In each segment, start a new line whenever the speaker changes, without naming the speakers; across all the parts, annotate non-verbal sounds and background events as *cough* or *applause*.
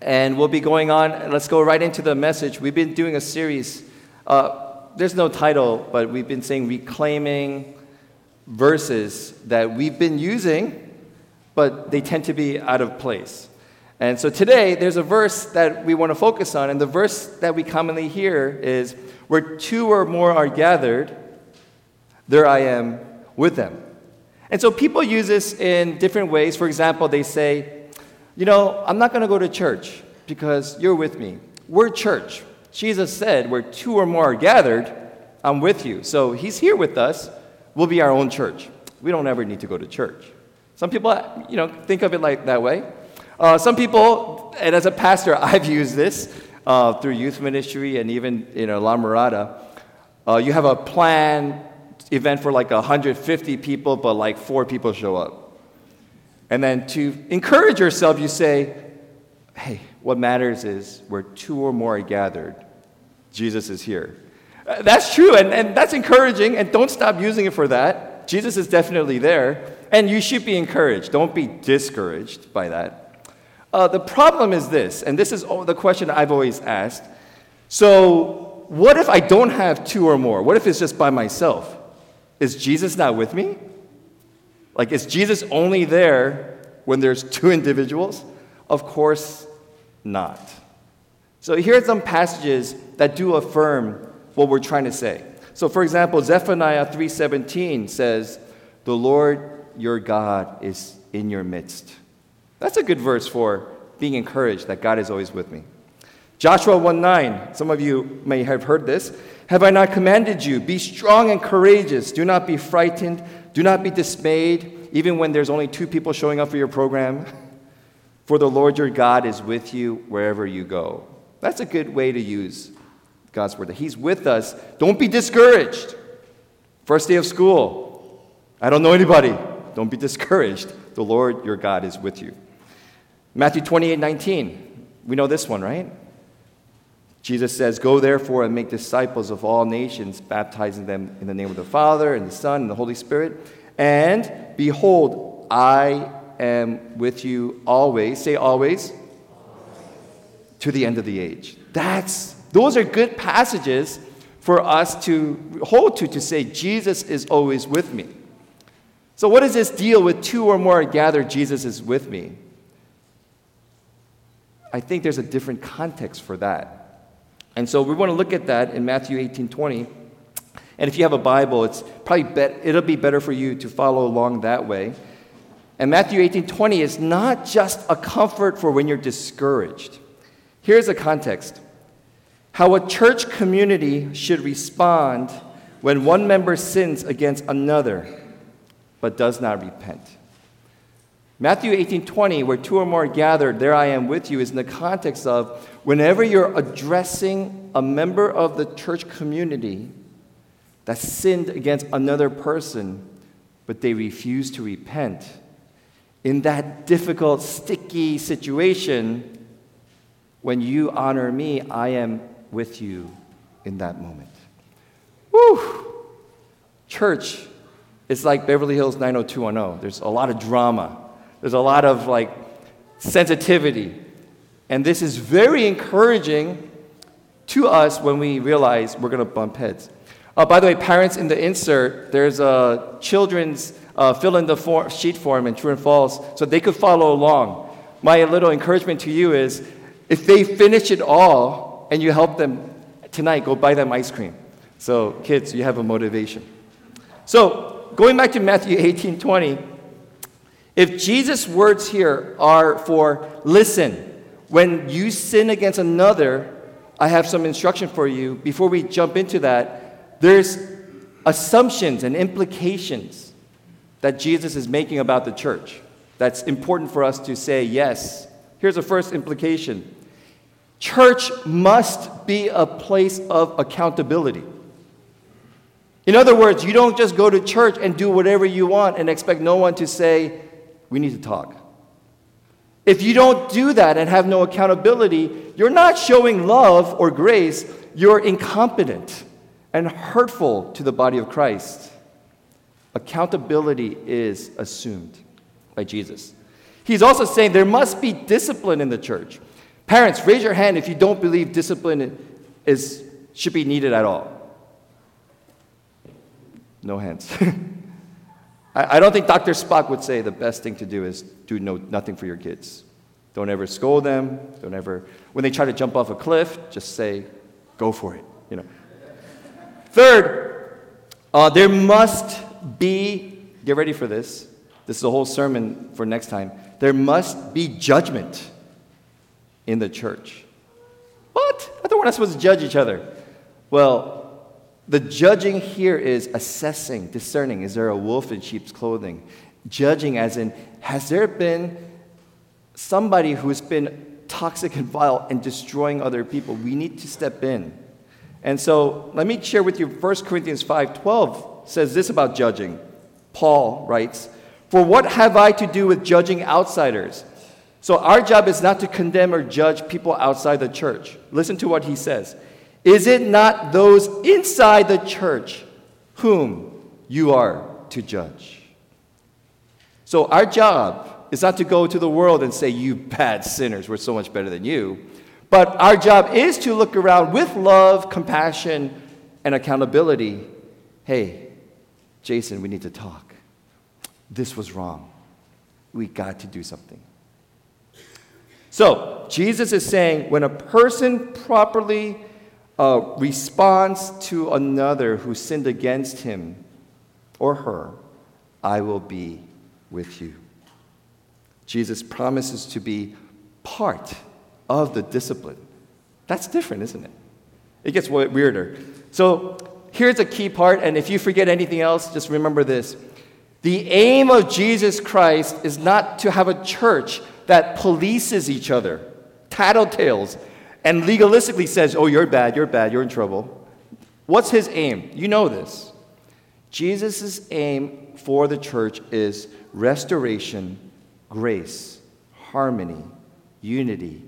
And we'll be going on. Let's go right into the message. We've been doing a series. Uh, there's no title, but we've been saying reclaiming verses that we've been using, but they tend to be out of place. And so today, there's a verse that we want to focus on, and the verse that we commonly hear is Where two or more are gathered, there I am with them. And so people use this in different ways. For example, they say, You know, I'm not going to go to church because you're with me. We're church. Jesus said, Where two or more are gathered, I'm with you. So he's here with us. We'll be our own church. We don't ever need to go to church. Some people, you know, think of it like that way. Uh, some people, and as a pastor, *laughs* I've used this uh, through youth ministry and even you know La Mirada. Uh, you have a planned event for like 150 people, but like four people show up. And then to encourage yourself, you say, hey, what matters is where two or more are gathered, Jesus is here. Uh, that's true, and, and that's encouraging, and don't stop using it for that. Jesus is definitely there, and you should be encouraged. Don't be discouraged by that. Uh, the problem is this, and this is the question I've always asked. So, what if I don't have two or more? What if it's just by myself? Is Jesus not with me? Like, is Jesus only there when there's two individuals? Of course not. So, here are some passages that do affirm what we're trying to say. So, for example, Zephaniah 3:17 says, "The Lord your God is in your midst." That's a good verse for being encouraged that God is always with me. Joshua 1:9, some of you may have heard this. Have I not commanded you? Be strong and courageous. Do not be frightened. Do not be dismayed, even when there's only two people showing up for your program. For the Lord your God is with you wherever you go. That's a good way to use God's word. That He's with us. Don't be discouraged. First day of school. I don't know anybody. Don't be discouraged. The Lord your God is with you. Matthew 28 19. We know this one, right? Jesus says, Go therefore and make disciples of all nations, baptizing them in the name of the Father, and the Son, and the Holy Spirit. And behold, I am with you always. Say always. To the end of the age. That's those are good passages for us to hold to to say Jesus is always with me. So what is this deal with two or more gathered Jesus is with me? I think there's a different context for that. And so we want to look at that in Matthew 18 20. And if you have a Bible, it's probably it'll be better for you to follow along that way. And Matthew 18 20 is not just a comfort for when you're discouraged. Here's the context how a church community should respond when one member sins against another but does not repent. Matthew 18 20, where two or more gathered, there I am with you, is in the context of whenever you're addressing a member of the church community that sinned against another person, but they refuse to repent, in that difficult, sticky situation, when you honor me, I am with you in that moment. Woo! Church it's like Beverly Hills 90210. There's a lot of drama there's a lot of like sensitivity. And this is very encouraging to us when we realize we're going to bump heads. Uh, by the way, parents, in the insert, there's a children's uh, fill in the form, sheet form in true and false so they could follow along. My little encouragement to you is if they finish it all and you help them tonight, go buy them ice cream. So, kids, you have a motivation. So, going back to Matthew 18 20, if Jesus' words here are for listen, when you sin against another, I have some instruction for you. Before we jump into that, there's assumptions and implications that Jesus is making about the church. That's important for us to say yes. Here's the first implication church must be a place of accountability. In other words, you don't just go to church and do whatever you want and expect no one to say, we need to talk. If you don't do that and have no accountability, you're not showing love or grace, you're incompetent and hurtful to the body of Christ. Accountability is assumed by Jesus. He's also saying there must be discipline in the church. Parents, raise your hand if you don't believe discipline is, should be needed at all. No hands. *laughs* I, I don't think Dr. Spock would say the best thing to do is do no, nothing for your kids. Don't ever scold them. Don't ever, when they try to jump off a cliff, just say, go for it. You know. Third, uh, there must be, get ready for this. This is a whole sermon for next time. There must be judgment in the church. What? I thought we're not supposed to judge each other. Well, the judging here is assessing, discerning. Is there a wolf in sheep's clothing? Judging, as in, has there been somebody who's been toxic and vile and destroying other people? We need to step in. And so let me share with you 1 Corinthians 5:12 says this about judging. Paul writes, "For what have I to do with judging outsiders?" So our job is not to condemn or judge people outside the church. Listen to what he says. Is it not those inside the church whom you are to judge? So, our job is not to go to the world and say, You bad sinners, we're so much better than you. But our job is to look around with love, compassion, and accountability. Hey, Jason, we need to talk. This was wrong. We got to do something. So, Jesus is saying when a person properly uh, responds to another who sinned against him or her, I will be with you. Jesus promises to be part of the discipline. That's different, isn't it? It gets weirder. So here's a key part, and if you forget anything else, just remember this. The aim of Jesus Christ is not to have a church that polices each other, tattletales, and legalistically says, oh, you're bad, you're bad, you're in trouble. What's his aim? You know this. Jesus' aim for the church is restoration, grace, harmony, unity,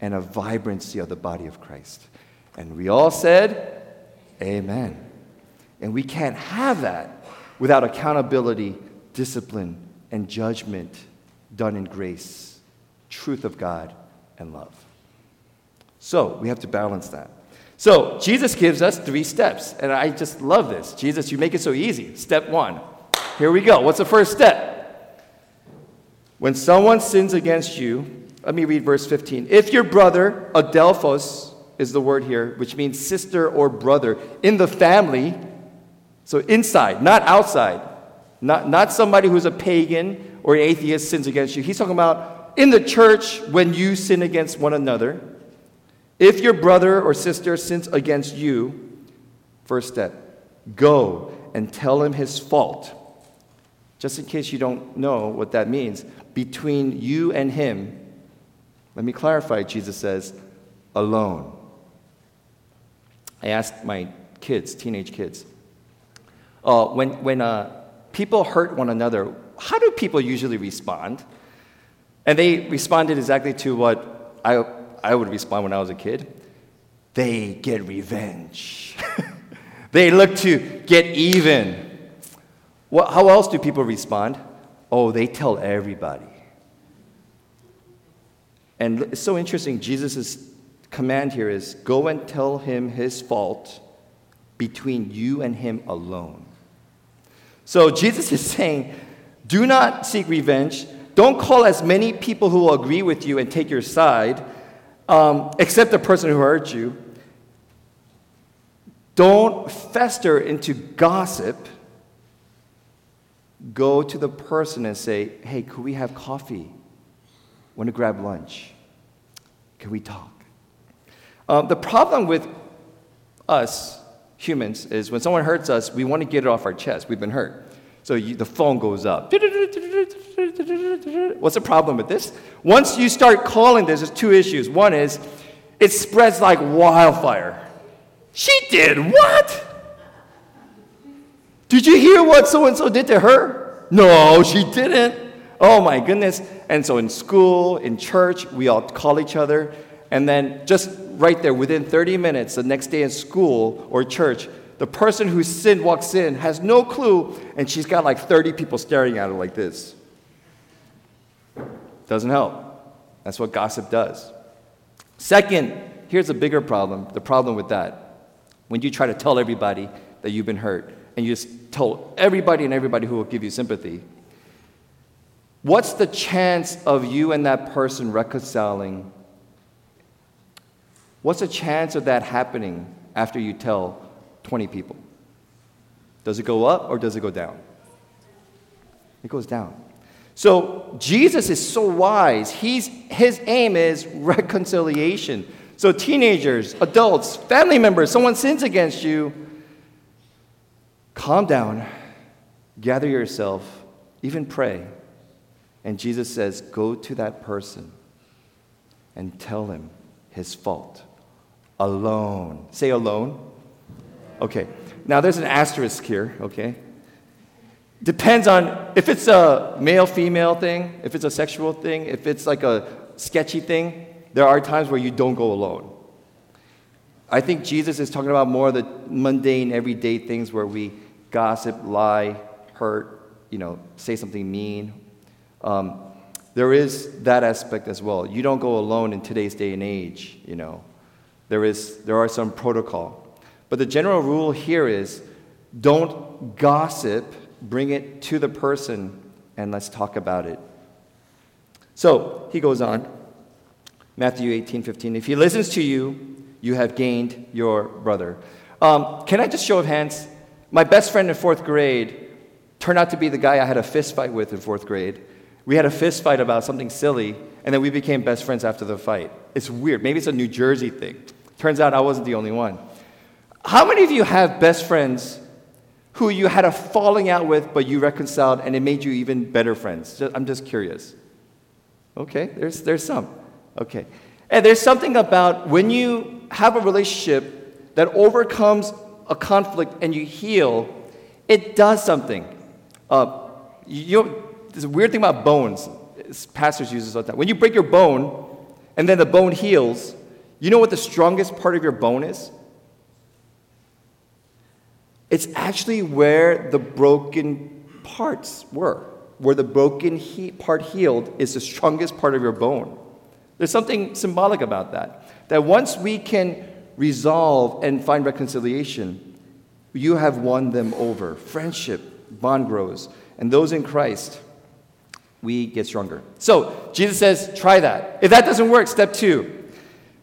and a vibrancy of the body of Christ. And we all said, Amen. And we can't have that without accountability, discipline, and judgment done in grace, truth of God, and love. So we have to balance that. So Jesus gives us three steps, and I just love this. Jesus, you make it so easy. Step one. Here we go. What's the first step? When someone sins against you, let me read verse 15. If your brother, adelphos is the word here, which means sister or brother, in the family, so inside, not outside, not, not somebody who's a pagan or an atheist sins against you. He's talking about in the church when you sin against one another. If your brother or sister sins against you, first step, go and tell him his fault. Just in case you don't know what that means, between you and him, let me clarify, Jesus says, alone. I asked my kids, teenage kids, uh, when, when uh, people hurt one another, how do people usually respond? And they responded exactly to what I I would respond when I was a kid. They get revenge. *laughs* they look to get even. Well, how else do people respond? Oh, they tell everybody. And it's so interesting. Jesus' command here is go and tell him his fault between you and him alone. So Jesus is saying, do not seek revenge. Don't call as many people who will agree with you and take your side um, except the person who hurt you. Don't fester into gossip. Go to the person and say, hey, could we have coffee? Want to grab lunch? Can we talk? Um, the problem with us humans is when someone hurts us, we want to get it off our chest. We've been hurt. So you, the phone goes up. What's the problem with this? Once you start calling this, there's two issues. One is it spreads like wildfire. She did what? Did you hear what so and so did to her? No, she didn't. Oh my goodness. And so in school, in church, we all call each other. And then just right there, within 30 minutes, the next day in school or church, the person who sinned walks in, has no clue, and she's got like 30 people staring at her like this. Doesn't help. That's what gossip does. Second, here's a bigger problem the problem with that. When you try to tell everybody that you've been hurt, and you just tell everybody and everybody who will give you sympathy, what's the chance of you and that person reconciling? What's the chance of that happening after you tell 20 people? Does it go up or does it go down? It goes down. So Jesus is so wise. He's, his aim is reconciliation. So, teenagers, adults, family members, someone sins against you, calm down, gather yourself, even pray. And Jesus says, Go to that person and tell him his fault. Alone. Say alone. Okay. Now there's an asterisk here, okay? Depends on if it's a male female thing, if it's a sexual thing, if it's like a sketchy thing, there are times where you don't go alone. I think Jesus is talking about more of the mundane, everyday things where we gossip, lie, hurt, you know, say something mean. Um, there is that aspect as well. You don't go alone in today's day and age, you know. There, is, there are some protocol. But the general rule here is don't gossip, bring it to the person, and let's talk about it. So he goes on, Matthew 18 15. If he listens to you, you have gained your brother. Um, can I just show of hands? My best friend in fourth grade turned out to be the guy I had a fist fight with in fourth grade. We had a fist fight about something silly, and then we became best friends after the fight. It's weird. Maybe it's a New Jersey thing. Turns out I wasn't the only one. How many of you have best friends who you had a falling out with, but you reconciled and it made you even better friends? I'm just curious. Okay, there's, there's some. Okay. And there's something about when you have a relationship that overcomes a conflict and you heal, it does something. Uh, you know, there's a weird thing about bones. Pastors use this all the time. When you break your bone and then the bone heals, you know what the strongest part of your bone is? It's actually where the broken parts were. Where the broken he- part healed is the strongest part of your bone. There's something symbolic about that. That once we can resolve and find reconciliation, you have won them over. Friendship, bond grows. And those in Christ, we get stronger. So, Jesus says, try that. If that doesn't work, step two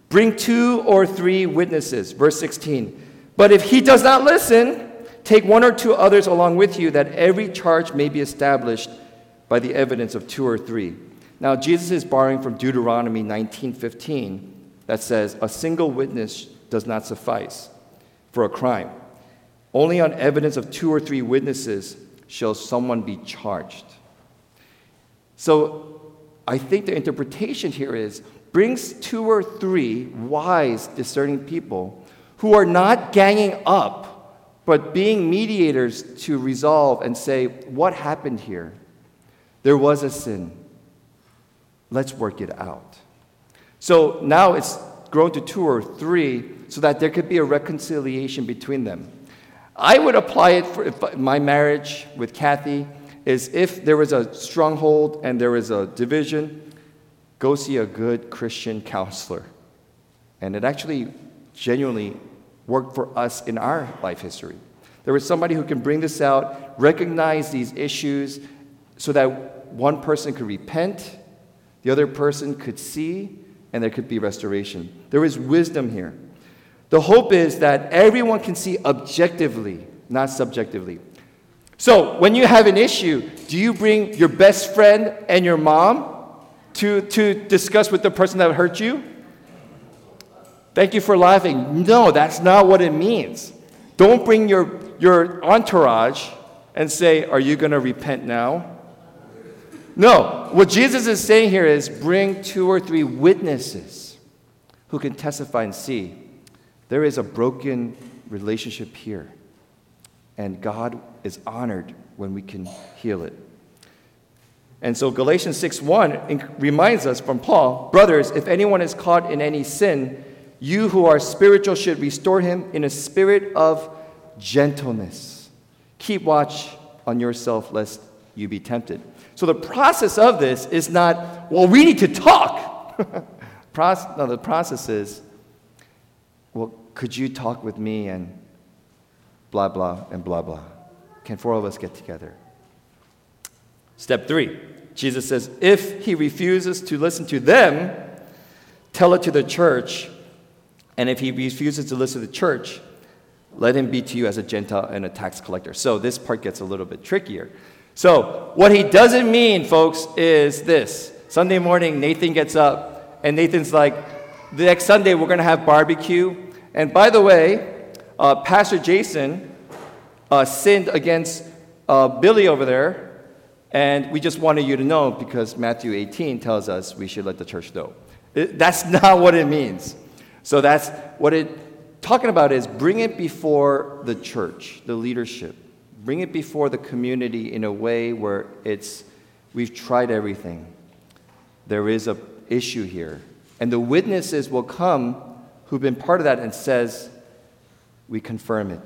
bring two or three witnesses. Verse 16. But if he does not listen, Take one or two others along with you, that every charge may be established by the evidence of two or three. Now, Jesus is borrowing from Deuteronomy 19:15 that says, "A single witness does not suffice for a crime. Only on evidence of two or three witnesses shall someone be charged." So, I think the interpretation here is brings two or three wise, discerning people who are not ganging up but being mediators to resolve and say, what happened here? There was a sin. Let's work it out. So now it's grown to two or three so that there could be a reconciliation between them. I would apply it for my marriage with Kathy is if there was a stronghold and there was a division, go see a good Christian counselor. And it actually genuinely worked for us in our life history. There was somebody who can bring this out, recognize these issues, so that one person could repent, the other person could see, and there could be restoration. There is wisdom here. The hope is that everyone can see objectively, not subjectively. So, when you have an issue, do you bring your best friend and your mom to, to discuss with the person that hurt you? Thank you for laughing. No, that's not what it means. Don't bring your, your entourage and say, Are you going to repent now? No. What Jesus is saying here is bring two or three witnesses who can testify and see there is a broken relationship here. And God is honored when we can heal it. And so Galatians 6 1 reminds us from Paul, brothers, if anyone is caught in any sin, you who are spiritual should restore him in a spirit of gentleness. Keep watch on yourself lest you be tempted. So the process of this is not, well, we need to talk. *laughs* No, the process is, well, could you talk with me and blah, blah, and blah, blah? Can four of us get together? Step three Jesus says, if he refuses to listen to them, tell it to the church. And if he refuses to listen to the church, let him be to you as a Gentile and a tax collector. So this part gets a little bit trickier. So, what he doesn't mean, folks, is this Sunday morning, Nathan gets up, and Nathan's like, the next Sunday, we're going to have barbecue. And by the way, uh, Pastor Jason uh, sinned against uh, Billy over there, and we just wanted you to know because Matthew 18 tells us we should let the church know. It, that's *laughs* not what it means. So that's what it talking about is bring it before the church, the leadership. Bring it before the community in a way where it's we've tried everything. There is a issue here. And the witnesses will come who've been part of that and says, we confirm it.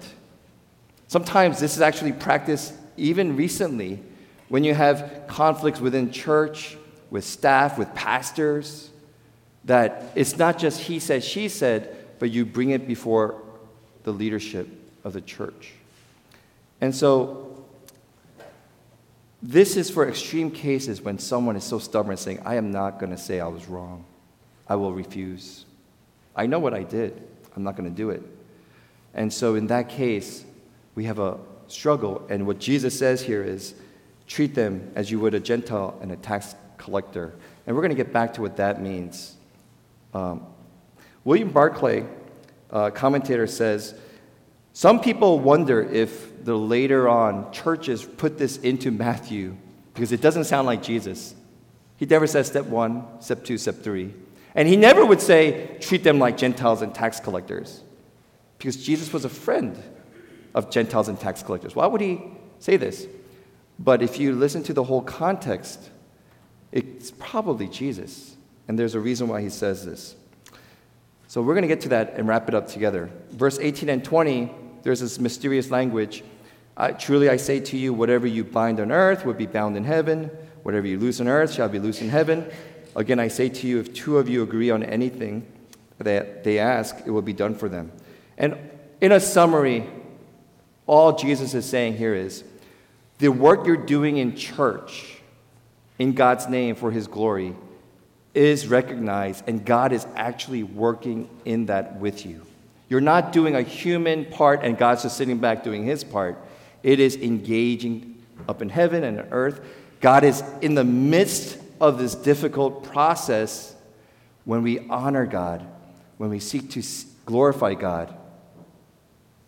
Sometimes this is actually practiced even recently when you have conflicts within church, with staff, with pastors, that it's not just he said, she said, but you bring it before the leadership of the church. And so, this is for extreme cases when someone is so stubborn saying, I am not going to say I was wrong. I will refuse. I know what I did. I'm not going to do it. And so, in that case, we have a struggle. And what Jesus says here is, treat them as you would a Gentile and a tax collector. And we're going to get back to what that means. Um, William Barclay, uh, commentator, says some people wonder if the later on churches put this into Matthew because it doesn't sound like Jesus. He never says step one, step two, step three. And he never would say, treat them like Gentiles and tax collectors because Jesus was a friend of Gentiles and tax collectors. Why would he say this? But if you listen to the whole context, it's probably Jesus. And there's a reason why he says this. So we're going to get to that and wrap it up together. Verse 18 and 20, there's this mysterious language. I, truly I say to you, whatever you bind on earth will be bound in heaven, whatever you loose on earth shall be loose in heaven. Again, I say to you, if two of you agree on anything that they ask, it will be done for them. And in a summary, all Jesus is saying here is the work you're doing in church, in God's name for His glory, is recognized, and God is actually working in that with you. You're not doing a human part and God's just sitting back doing His part. It is engaging up in heaven and on earth. God is in the midst of this difficult process when we honor God, when we seek to glorify God.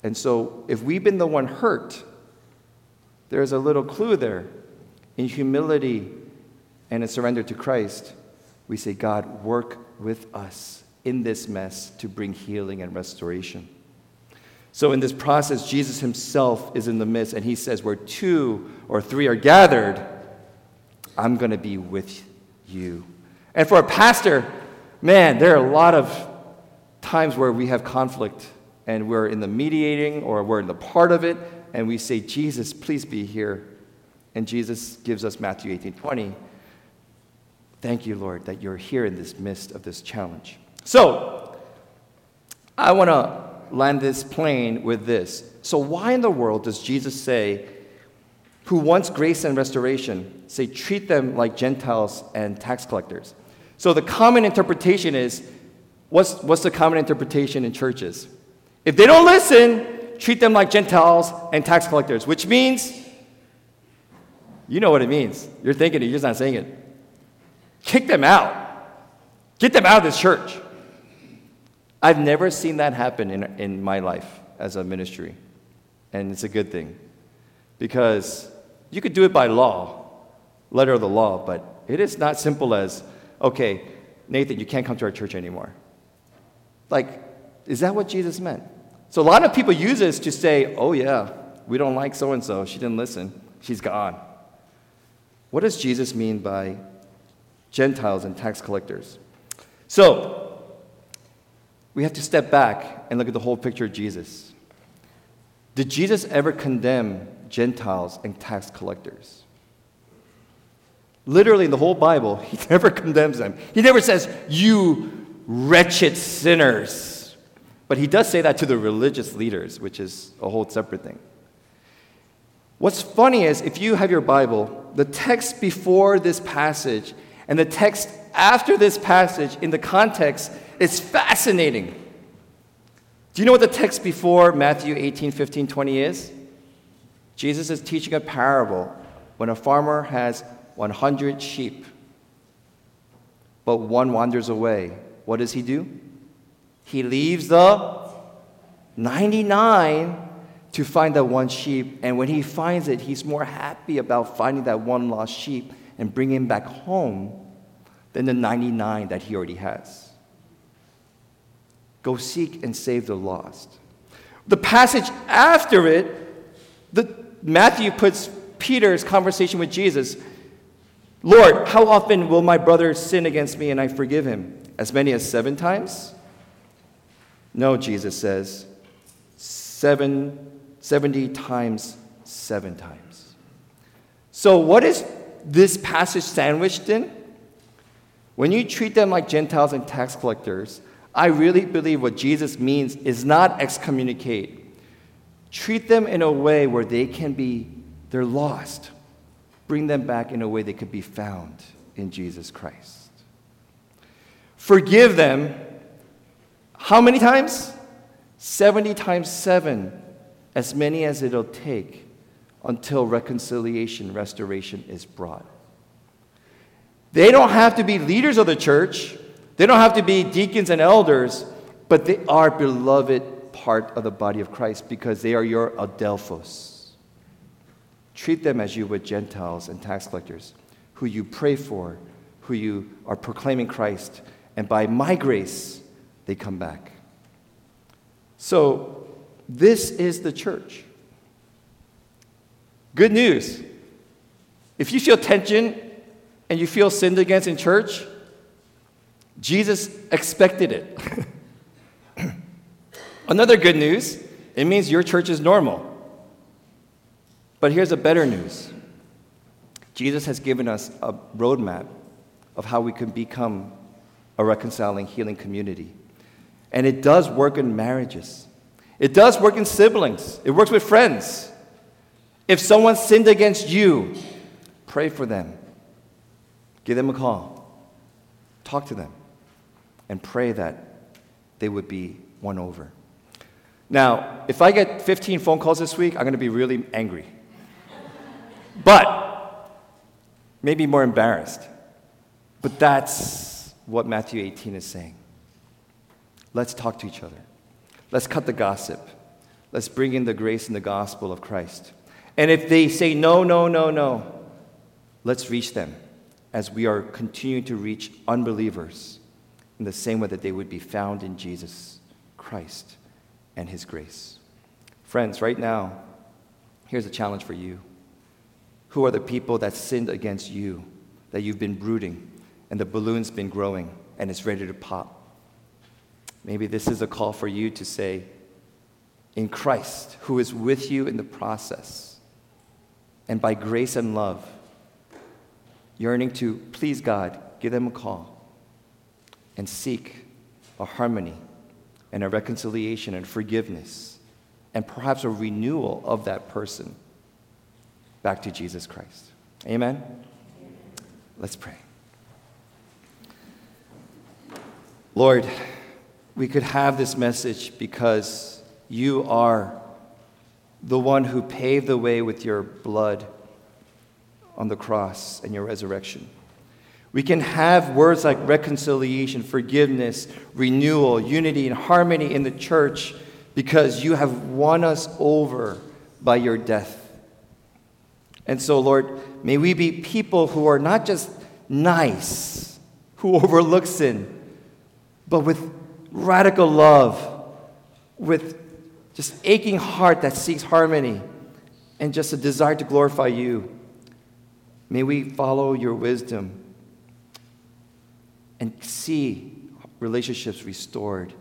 And so, if we've been the one hurt, there's a little clue there. In humility and a surrender to Christ, we say, God, work with us in this mess to bring healing and restoration. So, in this process, Jesus himself is in the midst, and he says, Where two or three are gathered, I'm going to be with you. And for a pastor, man, there are a lot of times where we have conflict and we're in the mediating or we're in the part of it, and we say, Jesus, please be here. And Jesus gives us Matthew 18 20. Thank you, Lord, that you're here in this midst of this challenge. So, I want to land this plane with this. So, why in the world does Jesus say, who wants grace and restoration, say, treat them like Gentiles and tax collectors? So, the common interpretation is what's, what's the common interpretation in churches? If they don't listen, treat them like Gentiles and tax collectors, which means, you know what it means. You're thinking it, you're just not saying it. Kick them out. Get them out of this church. I've never seen that happen in, in my life as a ministry. And it's a good thing. Because you could do it by law, letter of the law, but it is not simple as, okay, Nathan, you can't come to our church anymore. Like, is that what Jesus meant? So a lot of people use this to say, oh, yeah, we don't like so and so. She didn't listen. She's gone. What does Jesus mean by Gentiles and tax collectors? So, we have to step back and look at the whole picture of Jesus. Did Jesus ever condemn Gentiles and tax collectors? Literally, in the whole Bible, *laughs* he never condemns them. He never says, You wretched sinners. But he does say that to the religious leaders, which is a whole separate thing. What's funny is if you have your Bible, the text before this passage and the text after this passage in the context is fascinating. Do you know what the text before Matthew 18, 15, 20 is? Jesus is teaching a parable when a farmer has 100 sheep, but one wanders away. What does he do? He leaves the 99 to find that one sheep, and when he finds it, he's more happy about finding that one lost sheep and bring him back home than the 99 that he already has. Go seek and save the lost. The passage after it, the, Matthew puts Peter's conversation with Jesus Lord, how often will my brother sin against me and I forgive him? As many as seven times? No, Jesus says, seven 70 times, seven times. So, what is this passage sandwiched in? When you treat them like Gentiles and tax collectors, I really believe what Jesus means is not excommunicate. Treat them in a way where they can be, they're lost. Bring them back in a way they could be found in Jesus Christ. Forgive them how many times? 70 times 7 as many as it'll take until reconciliation, restoration is brought. They don't have to be leaders of the church, they don't have to be deacons and elders, but they are beloved part of the body of Christ because they are your adelphos. Treat them as you would Gentiles and tax collectors, who you pray for, who you are proclaiming Christ, and by my grace, they come back. So, this is the church. Good news. If you feel tension and you feel sinned against in church, Jesus expected it. *laughs* Another good news it means your church is normal. But here's a better news Jesus has given us a roadmap of how we can become a reconciling, healing community. And it does work in marriages. It does work in siblings, it works with friends. If someone sinned against you, pray for them. Give them a call. Talk to them. And pray that they would be won over. Now, if I get 15 phone calls this week, I'm going to be really angry. but maybe more embarrassed. But that's what Matthew 18 is saying. Let's talk to each other. Let's cut the gossip. Let's bring in the grace and the gospel of Christ. And if they say no, no, no, no, let's reach them as we are continuing to reach unbelievers in the same way that they would be found in Jesus Christ and his grace. Friends, right now, here's a challenge for you. Who are the people that sinned against you, that you've been brooding, and the balloon's been growing, and it's ready to pop? Maybe this is a call for you to say, in Christ, who is with you in the process, and by grace and love, yearning to please God, give them a call and seek a harmony and a reconciliation and forgiveness and perhaps a renewal of that person back to Jesus Christ. Amen? Let's pray. Lord, we could have this message because you are the one who paved the way with your blood on the cross and your resurrection. We can have words like reconciliation, forgiveness, renewal, unity, and harmony in the church because you have won us over by your death. And so, Lord, may we be people who are not just nice, who *laughs* overlook sin, but with radical love, with just aching heart that seeks harmony, and just a desire to glorify you. May we follow your wisdom and see relationships restored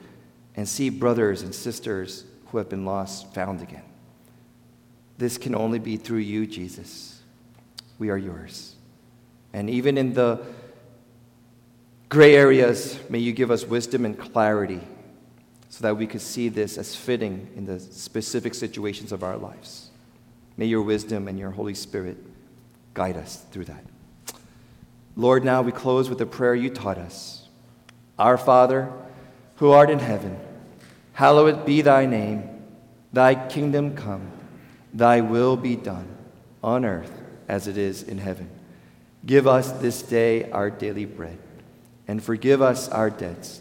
and see brothers and sisters who have been lost found again. This can only be through you, Jesus. We are yours. And even in the gray areas, may you give us wisdom and clarity so that we could see this as fitting in the specific situations of our lives. May your wisdom and your Holy Spirit guide us through that. Lord, now we close with the prayer you taught us. Our Father, who art in heaven, hallowed be thy name. Thy kingdom come, thy will be done, on earth as it is in heaven. Give us this day our daily bread, and forgive us our debts